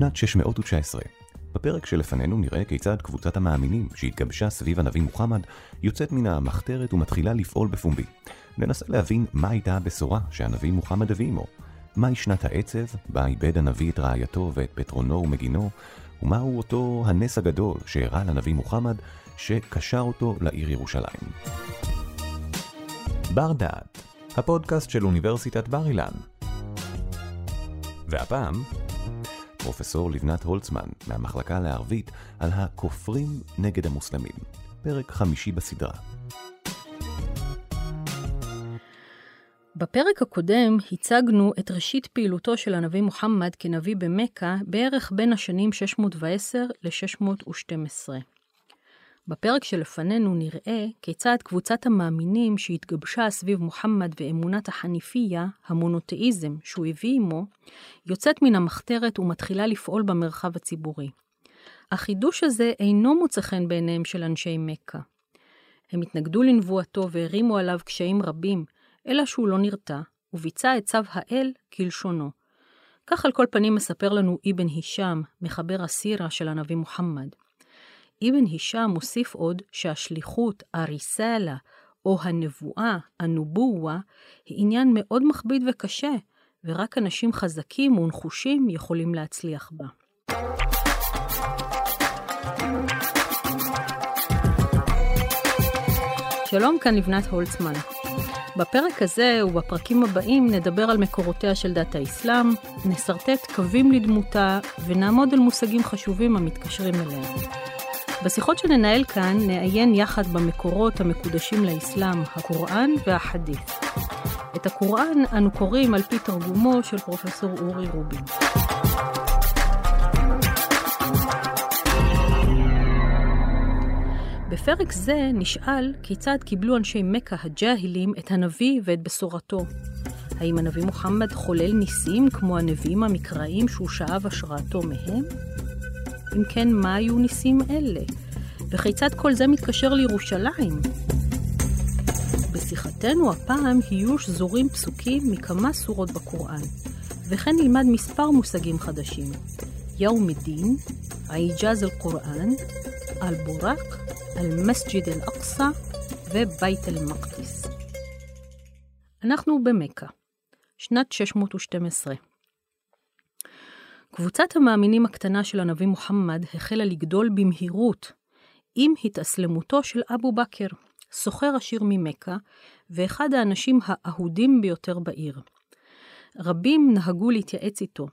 בשנת 619. בפרק שלפנינו נראה כיצד קבוצת המאמינים שהתגבשה סביב הנביא מוחמד יוצאת מן המחתרת ומתחילה לפעול בפומבי. ננסה להבין מה הייתה הבשורה שהנביא מוחמד הביא עמו. מהי שנת העצב, בה איבד הנביא את רעייתו ואת פתרונו ומגינו, ומהו אותו הנס הגדול שאירע לנביא מוחמד, שקשר אותו לעיר ירושלים. בר דעת, הפודקאסט של אוניברסיטת בר אילן. והפעם, פרופסור לבנת הולצמן מהמחלקה לערבית על הכופרים נגד המוסלמים, פרק חמישי בסדרה. בפרק הקודם הצגנו את ראשית פעילותו של הנביא מוחמד כנביא במכה בערך בין השנים 610 ל-612. בפרק שלפנינו נראה כיצד קבוצת המאמינים שהתגבשה סביב מוחמד ואמונת החניפייה, המונותאיזם שהוא הביא עמו, יוצאת מן המחתרת ומתחילה לפעול במרחב הציבורי. החידוש הזה אינו מוצא חן בעיניהם של אנשי מכה. הם התנגדו לנבואתו והרימו עליו קשיים רבים, אלא שהוא לא נרתע, וביצע את צו האל כלשונו. כך על כל פנים מספר לנו אבן הישאם, מחבר הסירה של הנביא מוחמד. אבן הישאם מוסיף עוד שהשליחות, הריסלה, או הנבואה, הנובואה, היא עניין מאוד מכביד וקשה, ורק אנשים חזקים ונחושים יכולים להצליח בה. שלום, כאן לבנת הולצמן. בפרק הזה ובפרקים הבאים נדבר על מקורותיה של דת האסלאם, נסרטט קווים לדמותה ונעמוד על מושגים חשובים המתקשרים אליה. בשיחות שננהל כאן נעיין יחד במקורות המקודשים לאסלאם, הקוראן והחדית'. את הקוראן אנו קוראים על פי תרגומו של פרופסור אורי רובין. בפרק זה נשאל כיצד קיבלו אנשי מכה הג'אהילים את הנביא ואת בשורתו. האם הנביא מוחמד חולל ניסים כמו הנביאים המקראיים שהוא שאב השראתו מהם? אם כן, מה היו ניסים אלה? וכיצד כל זה מתקשר לירושלים? בשיחתנו הפעם יהיו שזורים פסוקים מכמה סורות בקוראן, וכן נלמד מספר מושגים חדשים. יאום א-דין, עיג'אז אל-קוראן, אל-בורק, אל-מסג'ד אל-אקצא ובית אל-מקדיס. אנחנו במכה, שנת 612. קבוצת המאמינים הקטנה של הנביא מוחמד החלה לגדול במהירות עם התאסלמותו של אבו בכר, סוחר עשיר ממכה, ואחד האנשים האהודים ביותר בעיר. רבים נהגו להתייעץ איתו,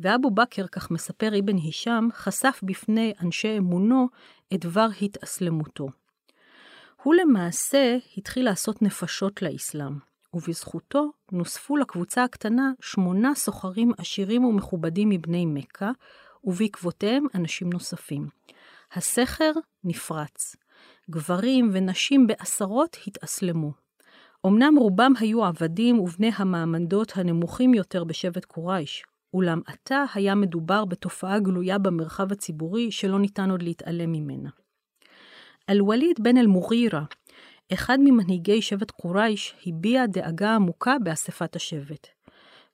ואבו בכר, כך מספר אבן הישאם, חשף בפני אנשי אמונו את דבר התאסלמותו. הוא למעשה התחיל לעשות נפשות לאסלאם, ובזכותו נוספו לקבוצה הקטנה שמונה סוחרים עשירים ומכובדים מבני מכה, ובעקבותיהם אנשים נוספים. הסכר נפרץ. גברים ונשים בעשרות התאסלמו. אמנם רובם היו עבדים ובני המעמדות הנמוכים יותר בשבט קורייש, אולם עתה היה מדובר בתופעה גלויה במרחב הציבורי שלא ניתן עוד להתעלם ממנה. אל-וליד בן אל-מוגירה, אחד ממנהיגי שבט קורייש, הביע דאגה עמוקה באספת השבט.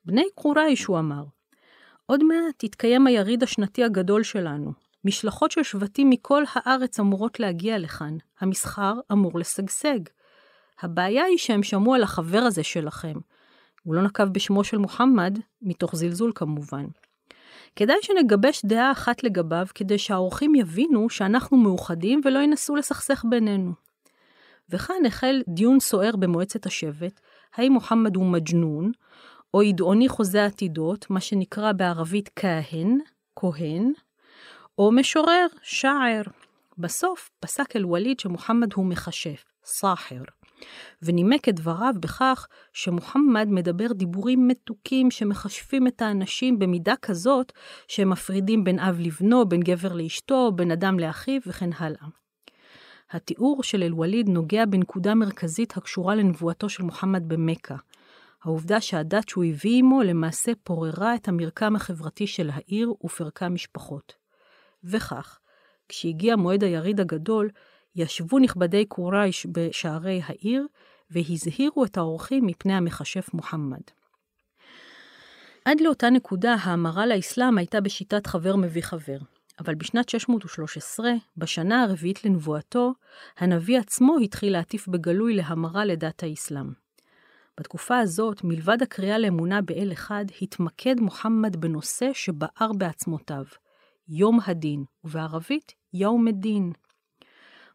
בני קורייש, הוא אמר, עוד מעט יתקיים היריד השנתי הגדול שלנו. משלחות של שבטים מכל הארץ אמורות להגיע לכאן. המסחר אמור לשגשג. הבעיה היא שהם שמעו על החבר הזה שלכם, הוא לא נקב בשמו של מוחמד, מתוך זלזול כמובן. כדאי שנגבש דעה אחת לגביו, כדי שהאורחים יבינו שאנחנו מאוחדים ולא ינסו לסכסך בינינו. וכאן החל דיון סוער במועצת השבט, האם מוחמד הוא מג'נון, או ידעוני חוזה עתידות, מה שנקרא בערבית כהן, כהן, או משורר, שער. בסוף פסק אל-וליד שמוחמד הוא מכשף, סאחר. ונימק את דבריו בכך שמוחמד מדבר דיבורים מתוקים שמכשפים את האנשים במידה כזאת שהם מפרידים בין אב לבנו, בין גבר לאשתו, בין אדם לאחיו וכן הלאה. התיאור של אל-וליד נוגע בנקודה מרכזית הקשורה לנבואתו של מוחמד במכה. העובדה שהדת שהוא הביא עמו למעשה פוררה את המרקם החברתי של העיר ופרקה משפחות. וכך, כשהגיע מועד היריד הגדול, ישבו נכבדי קורייש בשערי העיר, והזהירו את האורחים מפני המכשף מוחמד. עד לאותה נקודה ההמרה לאסלאם הייתה בשיטת חבר מביא חבר. אבל בשנת 613, בשנה הרביעית לנבואתו, הנביא עצמו התחיל להטיף בגלוי להמרה לדת האסלאם. בתקופה הזאת, מלבד הקריאה לאמונה באל אחד, התמקד מוחמד בנושא שבער בעצמותיו, יום הדין, ובערבית, יום הדין.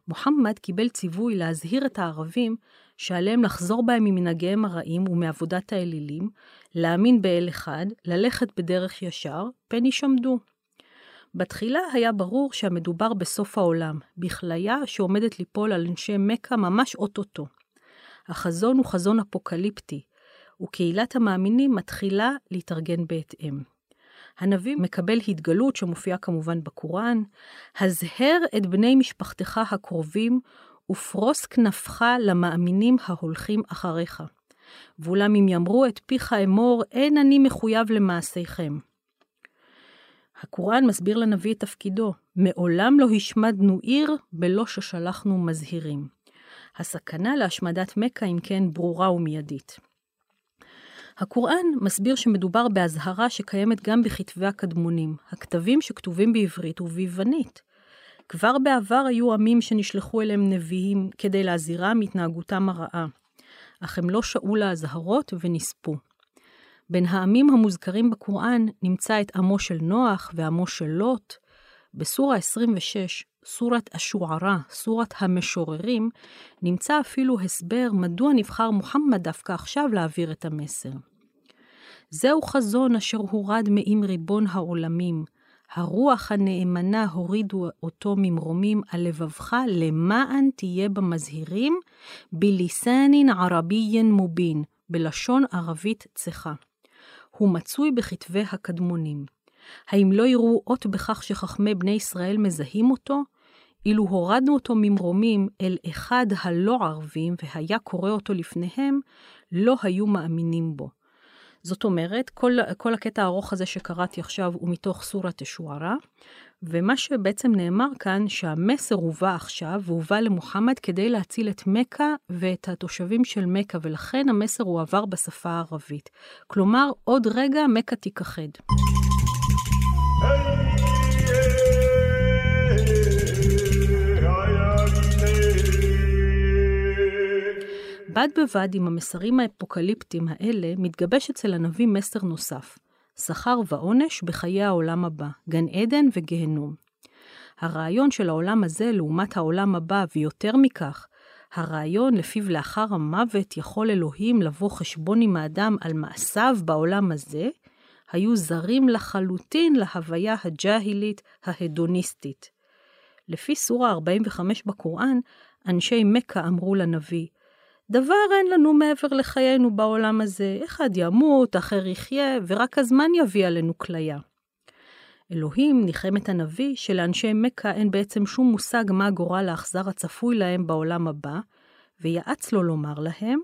מוחמד קיבל ציווי להזהיר את הערבים שעליהם לחזור בהם ממנהגיהם הרעים ומעבודת האלילים, להאמין באל אחד, ללכת בדרך ישר, פן יישמדו. בתחילה היה ברור שהמדובר בסוף העולם, בכליה שעומדת ליפול על אנשי מכה ממש אוטוטו. החזון הוא חזון אפוקליפטי, וקהילת המאמינים מתחילה להתארגן בהתאם. הנביא מקבל התגלות שמופיעה כמובן בקוראן, הזהר את בני משפחתך הקרובים ופרוס כנפך למאמינים ההולכים אחריך. ואולם אם יאמרו את פיך אמור, אין אני מחויב למעשיכם. הקוראן מסביר לנביא את תפקידו, מעולם לא השמדנו עיר בלא ששלחנו מזהירים. הסכנה להשמדת מכה, אם כן, ברורה ומיידית. הקוראן מסביר שמדובר באזהרה שקיימת גם בכתבי הקדמונים, הכתבים שכתובים בעברית וביוונית. כבר בעבר היו עמים שנשלחו אליהם נביאים כדי להזהירם מהתנהגותם הרעה, אך הם לא שעו לאזהרות ונספו. בין העמים המוזכרים בקוראן נמצא את עמו של נוח ועמו של לוט. בסורה 26, סורת השוערה, סורת המשוררים, נמצא אפילו הסבר מדוע נבחר מוחמד דווקא עכשיו להעביר את המסר. זהו חזון אשר הורד מעם ריבון העולמים. הרוח הנאמנה הורידו אותו ממרומים על לבבך, למען תהיה במזהירים, בליסנין ערביין מובין, בלשון ערבית צחה. הוא מצוי בכתבי הקדמונים. האם לא יראו אות בכך שחכמי בני ישראל מזהים אותו? אילו הורדנו אותו ממרומים אל אחד הלא ערבים והיה קורא אותו לפניהם, לא היו מאמינים בו. זאת אומרת, כל, כל הקטע הארוך הזה שקראתי עכשיו הוא מתוך סורת השוערה, ומה שבעצם נאמר כאן, שהמסר הובא עכשיו, והובא למוחמד כדי להציל את מכה ואת התושבים של מכה, ולכן המסר הועבר בשפה הערבית. כלומר, עוד רגע מכה תיכחד. בד בבד עם המסרים האפוקליפטיים האלה, מתגבש אצל הנביא מסר נוסף, שכר ועונש בחיי העולם הבא, גן עדן וגיהנום. הרעיון של העולם הזה לעומת העולם הבא, ויותר מכך, הרעיון לפיו לאחר המוות יכול אלוהים לבוא חשבון עם האדם על מעשיו בעולם הזה, היו זרים לחלוטין להוויה הג'אהילית ההדוניסטית. לפי סורה 45 בקוראן, אנשי מכה אמרו לנביא, דבר אין לנו מעבר לחיינו בעולם הזה, אחד ימות, אחר יחיה, ורק הזמן יביא עלינו כליה. אלוהים ניחם את הנביא שלאנשי מכה אין בעצם שום מושג מה הגורל האכזר הצפוי להם בעולם הבא, ויעץ לו לומר להם,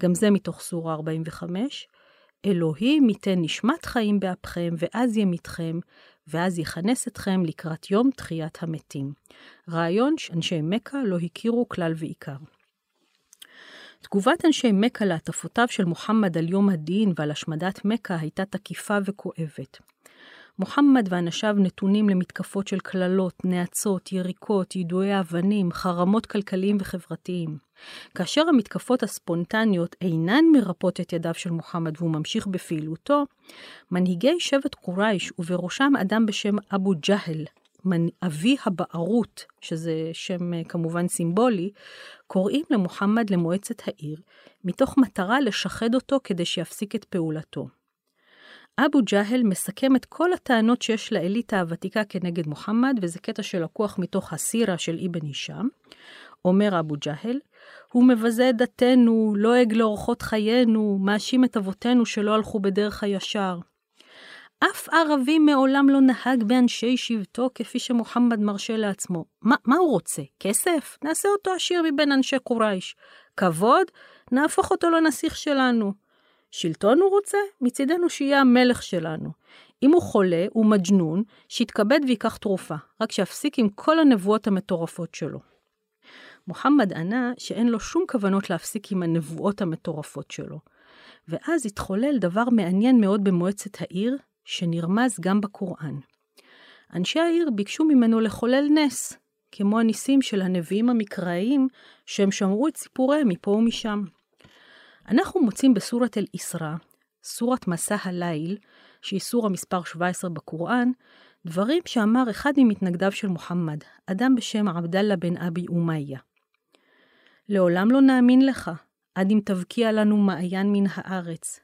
גם זה מתוך סורה 45, אלוהים ייתן נשמת חיים באפכם, ואז ימיתכם, ואז יכנס אתכם לקראת יום תחיית המתים. רעיון שאנשי מכה לא הכירו כלל ועיקר. תגובת אנשי מכה להטפותיו של מוחמד על יום הדין ועל השמדת מכה הייתה תקיפה וכואבת. מוחמד ואנשיו נתונים למתקפות של קללות, נאצות, יריקות, יידויי אבנים, חרמות כלכליים וחברתיים. כאשר המתקפות הספונטניות אינן מרפות את ידיו של מוחמד והוא ממשיך בפעילותו, מנהיגי שבט קורייש, ובראשם אדם בשם אבו ג'הל, אבי הבערות, שזה שם אה, כמובן סימבולי, קוראים למוחמד למועצת העיר, מתוך מטרה לשחד אותו כדי שיפסיק את פעולתו. אבו ג'הל מסכם את כל הטענות שיש לאליטה הוותיקה כנגד מוחמד, וזה קטע שלקוח מתוך הסירה של אבן הישאם. אומר אבו ג'הל, הוא מבזה את דתנו, לועג לאורחות חיינו, מאשים את אבותינו שלא הלכו בדרך הישר. אף ערבי מעולם לא נהג באנשי שבטו כפי שמוחמד מרשה לעצמו. מה, מה הוא רוצה? כסף? נעשה אותו עשיר מבין אנשי קורייש. כבוד? נהפוך אותו לנסיך שלנו. שלטון הוא רוצה? מצידנו שיהיה המלך שלנו. אם הוא חולה, הוא מג'נון, שיתכבד ויקח תרופה, רק שיפסיק עם כל הנבואות המטורפות שלו. מוחמד ענה שאין לו שום כוונות להפסיק עם הנבואות המטורפות שלו. ואז התחולל דבר מעניין מאוד במועצת העיר, שנרמז גם בקוראן. אנשי העיר ביקשו ממנו לחולל נס, כמו הניסים של הנביאים המקראיים, שהם שמרו את סיפוריהם מפה ומשם. אנחנו מוצאים בסורת אל-איסרא, סורת מסע הליל, שהיא סורה מספר 17 בקוראן, דברים שאמר אחד ממתנגדיו של מוחמד, אדם בשם עבדאללה בן אבי אומיה. לעולם לא נאמין לך, עד אם תבקיע לנו מעיין מן הארץ,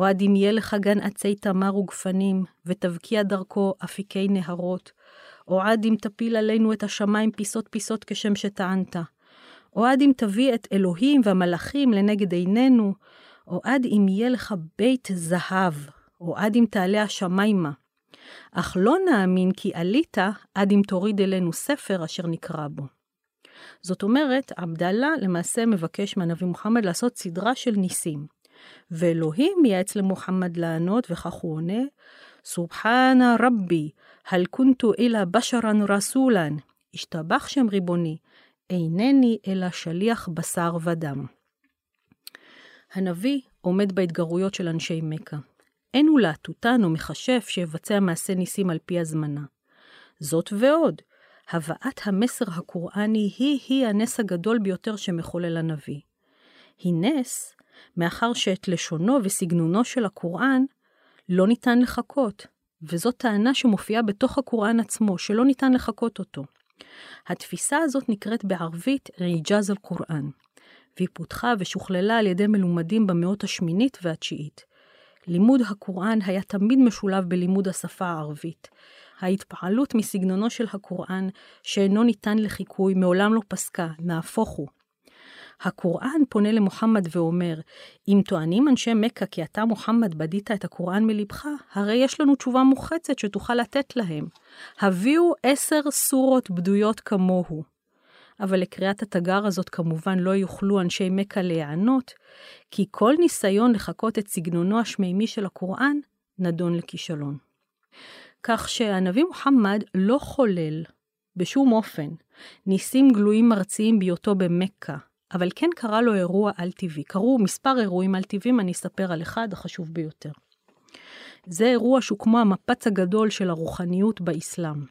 או יהיה לך גן עצי תמר וגפנים, ותבקיע דרכו אפיקי נהרות, או עד אם תפיל עלינו את השמיים פיסות פיסות כשם שטענת, או עד אם תביא את אלוהים והמלאכים לנגד עינינו, או עד אם יהיה לך בית זהב, או עד אם תעלה השמיימה. אך לא נאמין כי עלית עד אם תוריד אלינו ספר אשר נקרא בו. זאת אומרת, עבדאללה למעשה מבקש מהנביא מוחמד לעשות סדרה של ניסים. ואלוהים מייעץ למוחמד לענות, וכך הוא עונה, סובחנה רבי, הל כונתו אלא בשרן רסולן, השתבח שם ריבוני, אינני אלא שליח בשר ודם. הנביא עומד בהתגרויות של אנשי מכה. אין הוא להטוטן או מכשף שיבצע מעשה ניסים על פי הזמנה. זאת ועוד, הבאת המסר הקוראני היא-היא הנס הגדול ביותר שמחולל הנביא. היא נס, מאחר שאת לשונו וסגנונו של הקוראן לא ניתן לחקות, וזאת טענה שמופיעה בתוך הקוראן עצמו, שלא ניתן לחקות אותו. התפיסה הזאת נקראת בערבית ריג'אז אל-קוראן, והיא פותחה ושוכללה על ידי מלומדים במאות השמינית והתשיעית. לימוד הקוראן היה תמיד משולב בלימוד השפה הערבית. ההתפעלות מסגנונו של הקוראן, שאינו ניתן לחיקוי, מעולם לא פסקה, נהפוך הוא. הקוראן פונה למוחמד ואומר, אם טוענים אנשי מכה כי אתה, מוחמד, בדית את הקוראן מלבך, הרי יש לנו תשובה מוחצת שתוכל לתת להם. הביאו עשר סורות בדויות כמוהו. אבל לקריאת התגר הזאת כמובן לא יוכלו אנשי מכה להיענות, כי כל ניסיון לחקות את סגנונו השמימי של הקוראן נדון לכישלון. כך שהנביא מוחמד לא חולל בשום אופן ניסים גלויים ארציים בהיותו במכה, אבל כן קרה לו אירוע על-טבעי. קרו מספר אירועים על-טבעיים, אני אספר על אחד החשוב ביותר. זה אירוע שהוא כמו המפץ הגדול של הרוחניות באסלאם.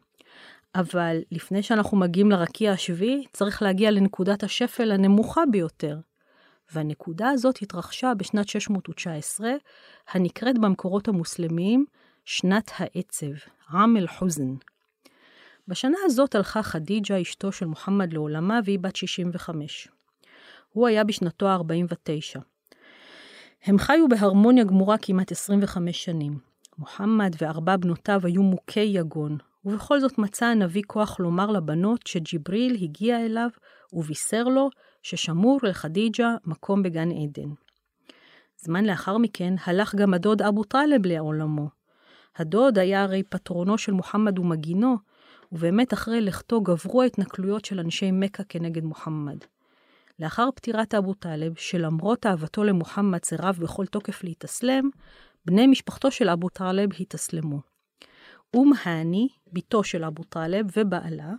אבל לפני שאנחנו מגיעים לרקיע השביעי, צריך להגיע לנקודת השפל הנמוכה ביותר. והנקודה הזאת התרחשה בשנת 619, הנקראת במקורות המוסלמיים שנת העצב, עם אל-חוזן. בשנה הזאת הלכה חדיג'ה, אשתו של מוחמד, לעולמה, והיא בת 65. הוא היה בשנתו ה-49. הם חיו בהרמוניה גמורה כמעט 25 שנים. מוחמד וארבע בנותיו היו מוכי יגון, ובכל זאת מצא הנביא כוח לומר לבנות שג'יבריל הגיע אליו ובישר לו ששמור לחדיג'ה מקום בגן עדן. זמן לאחר מכן הלך גם הדוד אבו טלב לעולמו. הדוד היה הרי פטרונו של מוחמד ומגינו, ובאמת אחרי לכתו גברו ההתנכלויות של אנשי מכה כנגד מוחמד. לאחר פטירת אבו טלב, שלמרות אהבתו למוחמד סירב בכל תוקף להתאסלם, בני משפחתו של אבו טלב התאסלמו. אום האני, בתו של אבו טלב ובעלה,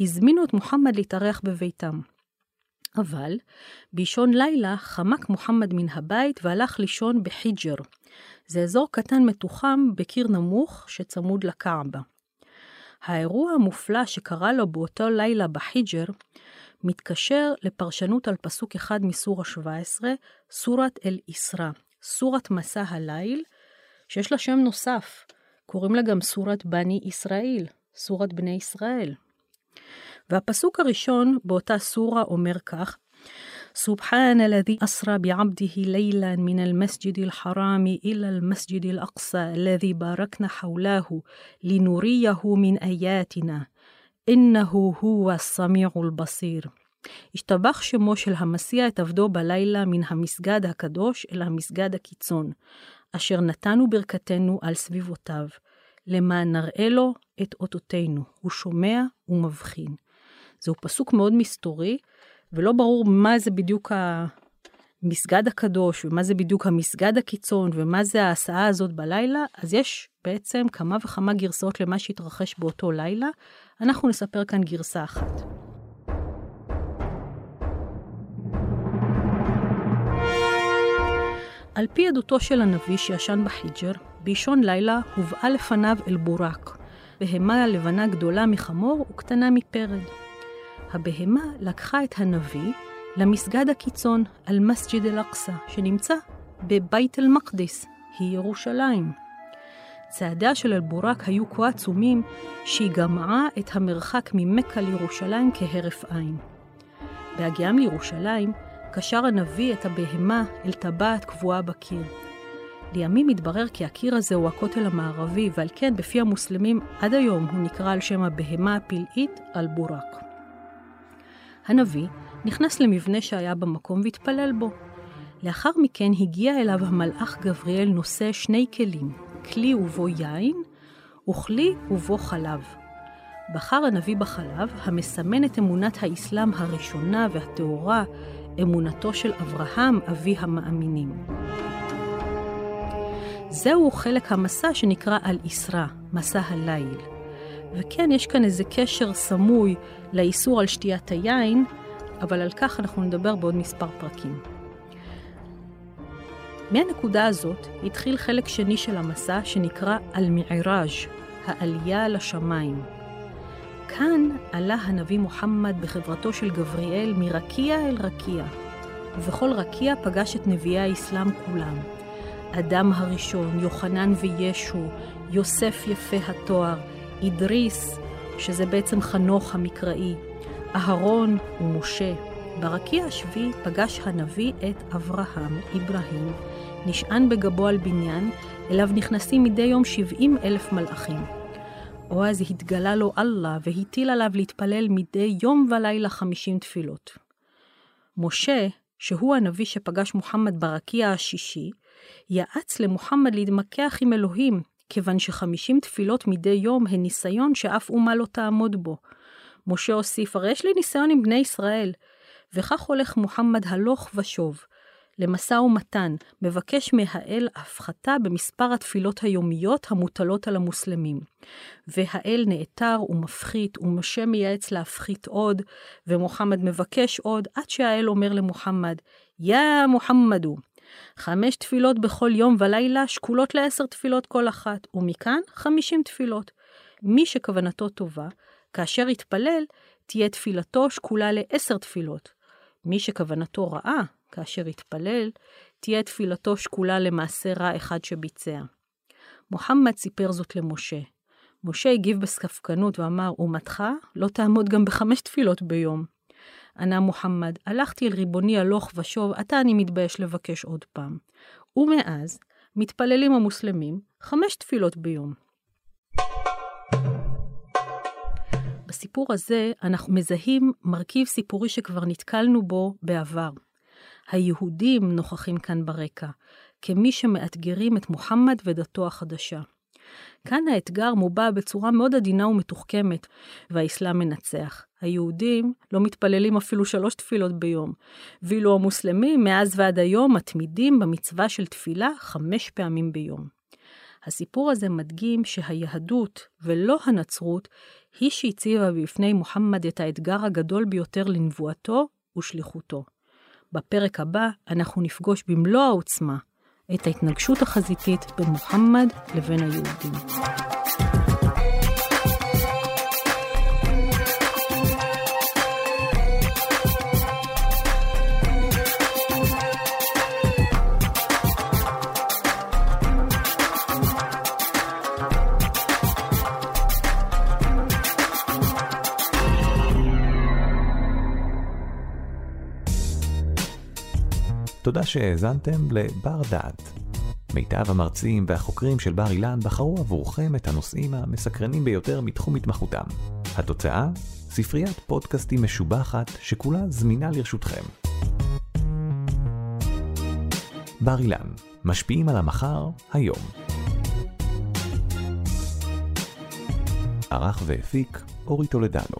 הזמינו את מוחמד להתארח בביתם. אבל באישון לילה חמק מוחמד מן הבית והלך לישון בחיג'ר. זה אזור קטן מתוחם בקיר נמוך שצמוד לקעבה. האירוע המופלא שקרה לו באותו לילה בחיג'ר מתקשר לפרשנות על פסוק אחד מסורה 17, סורת אל-איסרא, סורת מסע הליל, שיש לה שם נוסף, קוראים לה גם סורת בני ישראל, סורת בני ישראל. והפסוק הראשון באותה סורה אומר כך, سبحان الذي أسرى بعبده ليلا من المسجد الحرام إلى المسجد الأقصى الذي باركنا حوله لنريه من آياتنا إنه هو السميع البصير. השתבח שמו של המסיע את עבדו בלילה מן המסגד הקדוש אל המסגד הקיצון, אשר נתנו ברכתנו על סביבותיו, למען נראה לו את אותותינו, הוא שומע ומבחין. זהו פסוק מאוד מסתורי, ולא ברור מה זה בדיוק המסגד הקדוש, ומה זה בדיוק המסגד הקיצון, ומה זה ההסעה הזאת בלילה, אז יש בעצם כמה וכמה גרסאות למה שהתרחש באותו לילה. אנחנו נספר כאן גרסה אחת. על פי עדותו של הנביא שישן בחיג'ר, באישון לילה הובאה לפניו אל בורק, בהמה לבנה גדולה מחמור וקטנה מפרד. הבהמה לקחה את הנביא למסגד הקיצון, על מסג'ד אל-אקצא, שנמצא בבית אל-מקדיס, היא ירושלים. צעדיה של אל-בורק היו כה עצומים, שהיא גמעה את המרחק ממכה לירושלים כהרף עין. בהגיעם לירושלים, קשר הנביא את הבהמה אל טבעת קבועה בקיר. לימים התברר כי הקיר הזה הוא הכותל המערבי, ועל כן בפי המוסלמים עד היום הוא נקרא על שם הבהמה הפלאית אל-בורק. הנביא נכנס למבנה שהיה במקום והתפלל בו. לאחר מכן הגיע אליו המלאך גבריאל נושא שני כלים, כלי ובו יין, וכלי ובו חלב. בחר הנביא בחלב, המסמן את אמונת האסלאם הראשונה והטהורה, אמונתו של אברהם, אבי המאמינים. זהו חלק המסע שנקרא על-איסרה, מסע הליל. וכן, יש כאן איזה קשר סמוי לאיסור על שתיית היין, אבל על כך אנחנו נדבר בעוד מספר פרקים. מהנקודה הזאת התחיל חלק שני של המסע שנקרא אל-מיעראז', העלייה לשמיים. כאן עלה הנביא מוחמד בחברתו של גבריאל מרקיע אל רקיע, ובכל רקיע פגש את נביאי האסלאם כולם. אדם הראשון, יוחנן וישו, יוסף יפה התואר, אידריס, שזה בעצם חנוך המקראי, אהרון ומשה. ברקיע השביעי פגש הנביא את אברהם, אברהים, נשען בגבו על בניין, אליו נכנסים מדי יום שבעים אלף מלאכים. או אז התגלה לו אללה והטיל עליו להתפלל מדי יום ולילה חמישים תפילות. משה, שהוא הנביא שפגש מוחמד ברקיע השישי, יעץ למוחמד להתמקח עם אלוהים, כיוון שחמישים תפילות מדי יום הן ניסיון שאף אומה לא תעמוד בו. משה הוסיף, הרי יש לי ניסיון עם בני ישראל. וכך הולך מוחמד הלוך ושוב, למשא ומתן, מבקש מהאל הפחתה במספר התפילות היומיות המוטלות על המוסלמים. והאל נעתר ומפחית, ומשה מייעץ להפחית עוד, ומוחמד מבקש עוד, עד שהאל אומר למוחמד, יא מוחמדו, חמש תפילות בכל יום ולילה שקולות לעשר תפילות כל אחת, ומכאן חמישים תפילות. מי שכוונתו טובה, כאשר יתפלל, תהיה תפילתו שקולה לעשר תפילות. מי שכוונתו רעה, כאשר יתפלל, תהיה תפילתו שקולה למעשה רע אחד שביצע. מוחמד סיפר זאת למשה. משה הגיב בספקנות ואמר, אומתך לא תעמוד גם בחמש תפילות ביום. ענה מוחמד, הלכתי אל ריבוני הלוך ושוב, עתה אני מתבייש לבקש עוד פעם. ומאז, מתפללים המוסלמים חמש תפילות ביום. בסיפור הזה אנחנו מזהים מרכיב סיפורי שכבר נתקלנו בו בעבר. היהודים נוכחים כאן ברקע, כמי שמאתגרים את מוחמד ודתו החדשה. כאן האתגר מובע בצורה מאוד עדינה ומתוחכמת, והאסלאם מנצח. היהודים לא מתפללים אפילו שלוש תפילות ביום, ואילו המוסלמים מאז ועד היום מתמידים במצווה של תפילה חמש פעמים ביום. הסיפור הזה מדגים שהיהדות ולא הנצרות היא שהציבה בפני מוחמד את האתגר הגדול ביותר לנבואתו ושליחותו. בפרק הבא אנחנו נפגוש במלוא העוצמה את ההתנגשות החזיתית בין מוחמד לבין היהודים. תודה שהאזנתם לבר דעת. מיטב המרצים והחוקרים של בר אילן בחרו עבורכם את הנושאים המסקרנים ביותר מתחום התמחותם. התוצאה? ספריית פודקאסטים משובחת שכולה זמינה לרשותכם. בר אילן, משפיעים על המחר, היום. ערך והפיק אורי טולדנו.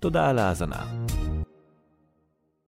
תודה על ההאזנה.